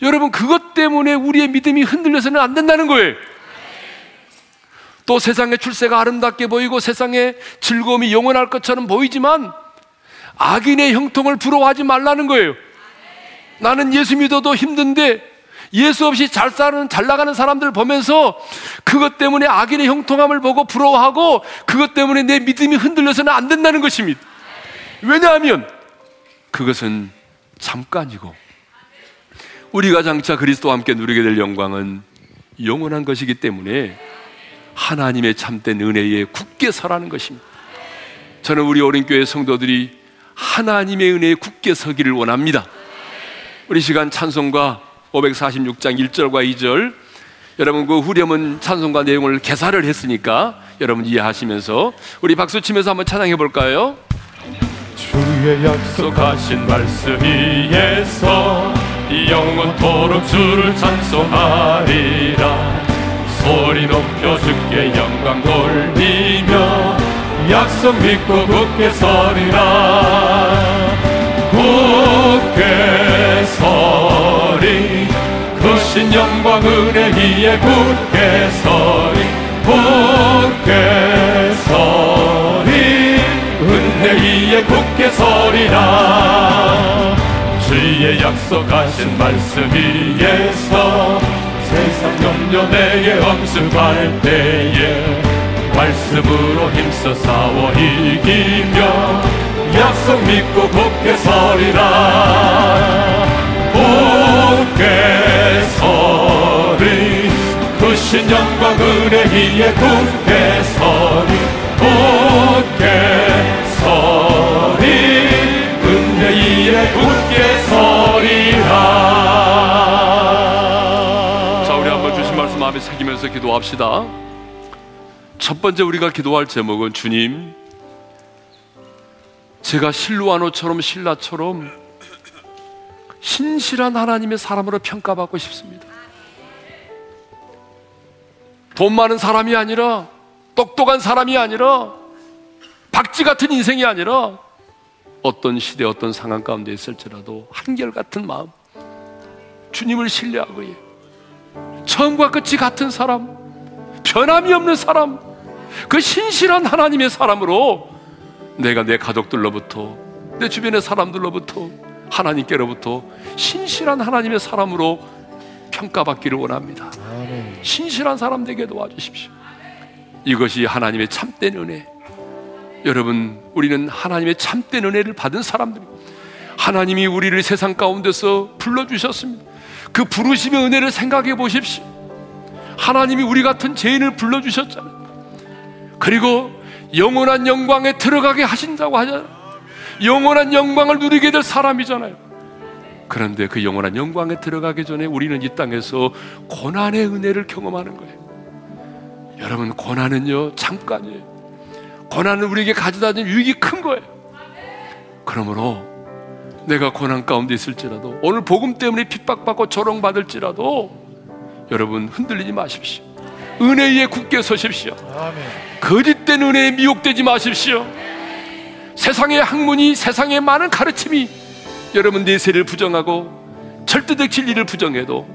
여러분 그것 때문에 우리의 믿음이 흔들려서는 안 된다는 거예요. 또 세상의 출세가 아름답게 보이고 세상의 즐거움이 영원할 것처럼 보이지만 악인의 형통을 부러워하지 말라는 거예요. 나는 예수 믿어도 힘든데 예수 없이 잘 사는, 잘 나가는 사람들 보면서 그것 때문에 악인의 형통함을 보고 부러워하고 그것 때문에 내 믿음이 흔들려서는 안 된다는 것입니다. 왜냐하면 그것은 잠깐이고 우리가 장차 그리스도와 함께 누리게 될 영광은 영원한 것이기 때문에 하나님의 참된 은혜에 굳게 서라는 것입니다. 저는 우리 어린 교회 성도들이 하나님의 은혜에 굳게 서기를 원합니다. 우리 시간 찬송가 546장 1절과 2절. 여러분 그 후렴은 찬송가 내용을 개사를 했으니까 여러분 이해하시면서 우리 박수 치면서 한번 찬양해 볼까요? 주의 약속하신 말씀 위에서 영원토록 주를 찬송하리라. 소리 높여 주께 영광 돌리며 약속 믿고 굳게 서리라. 굳게 영광 은혜 위에 굳게 서리 굳게 서리 은혜 위에 굳게 서리라. 주의 약속하신 말씀 위에서 세상 염려 내게 엄습할 때에 말씀으로 힘써 싸워 이기며 약속 믿고 굳게 서리라. 굳게 서리 크 신 영광 은혜 위에 굳게 서리 굳게 서리 은혜 위에 굳게 서리라 자, 우리 한번 주신 말씀 마음에 새기면서 기도합시다. 첫 번째 우리가 기도할 제목은 주님, 제가 실루아노처럼 신라처럼 신실한 하나님의 사람으로 평가받고 싶습니다. 돈 많은 사람이 아니라 똑똑한 사람이 아니라 박쥐 같은 인생이 아니라 어떤 시대 어떤 상황 가운데 있을지라도 한결같은 마음 주님을 신뢰하고 예. 처음과 끝이 같은 사람 변함이 없는 사람 그 신실한 하나님의 사람으로 내가 내 가족들로부터 내 주변의 사람들로부터 하나님께로부터 신실한 하나님의 사람으로 평가받기를 원합니다. 신실한 사람 되게 도와주십시오. 이것이 하나님의 참된 은혜. 여러분, 우리는 하나님의 참된 은혜를 받은 사람들이 하나님이 우리를 세상 가운데서 불러주셨습니다. 그 부르심의 은혜를 생각해 보십시오. 하나님이 우리 같은 죄인을 불러주셨잖아요. 그리고 영원한 영광에 들어가게 하신다고 하잖아요. 영원한 영광을 누리게 될 사람이잖아요. 그런데 그 영원한 영광에 들어가기 전에 우리는 이 땅에서 고난의 은혜를 경험하는 거예요. 여러분, 고난은요, 잠깐이에요. 고난은 우리에게 가져다 준 유익이 큰 거예요. 그러므로 내가 고난 가운데 있을지라도 오늘 복음 때문에 핍박받고 조롱받을지라도 여러분 흔들리지 마십시오. 은혜에 굳게 서십시오. 거짓된 은혜에 미혹되지 마십시오. 세상의 학문이 세상의 많은 가르침이 여러분 내세를 부정하고 절대적 진리를 부정해도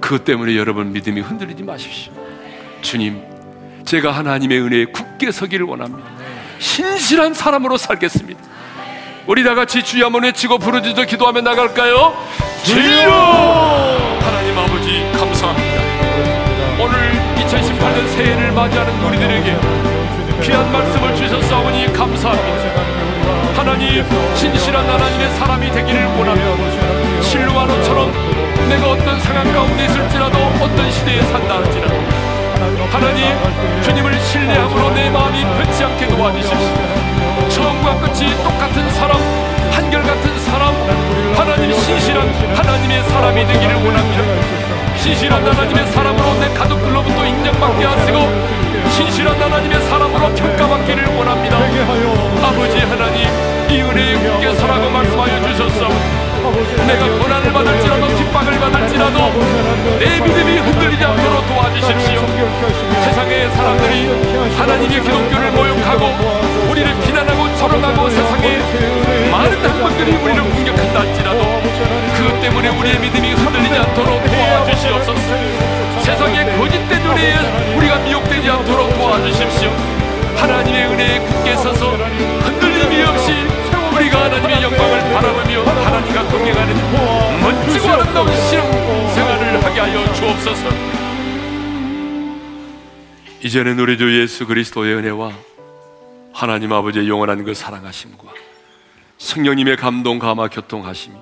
그것 때문에 여러분 믿음이 흔들리지 마십시오. 주님, 제가 하나님의 은혜에 굳게 서기를 원합니다. 신실한 사람으로 살겠습니다. 우리 다 같이 주여 한번 외치고 부르짖어 기도하며 나갈까요? 주여! 하나님 아버지 감사합니다. 오늘 2018년 새해를 맞이하는 우리들에게 귀한 말씀을 주셨사오니 감사합니다. 하나님 신실한 하나님의 사람이 되기를 원합니다. 실루아노처럼 내가 어떤 상황 가운데 있을지라도 어떤 시대에 산다 할지라도 하나님 주님을 신뢰함으로 내 마음이 변치 않게 도와주십시오. 처음과 끝이 똑같은 사람 한결같은 사람 하나님 신실한 하나님의 사람이 되기를 원합니다. 신실한 하나님의 사람으로 내 가족들로부터 인정받게 하시고 신실한 하나님의 사람으로 평가받기를 원합니다. 아버지 하나님, 이 은혜에 굳게 서라고 말씀하여 주셨사오니 내가 고난을 받을지라도 핍박을 받을지라도 내 믿음이 흔들리지 않도록 도와주십시오. 세상의 사람들이 하나님의 기독교를 모욕하고 우리를 비난하고 조롱하고 세상에 많은 학문들이 우리를 공격한다 할지라도 그것 때문에 우리의 믿음이 흔들리지 않도록 도와주시옵소서. 세상의 거짓된 은혜에 우리가 미혹되지 않도록 도와주십시오. 하나님의 은혜에 굳게 서서 흔들림이 없이 우리가 하나님의 영광을 바라보며 하나님과 동행하는 멋지고 아름다운 신앙 생활을 하게 하여 주옵소서. 이제는 우리 주 예수 그리스도의 은혜와 하나님 아버지의 영원한 그 사랑하심과 성령님의 감동 감화 교통하심이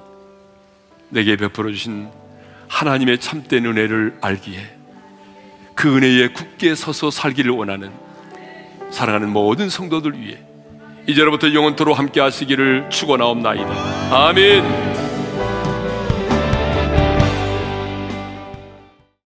내게 베풀어 주신 하나님의 참된 은혜를 알기에 그 은혜에 굳게 서서 살기를 원하는 사랑하는 모든 성도들 위해 이제로부터 영원토로 함께 하시기를 축원하옵나이다. 아멘.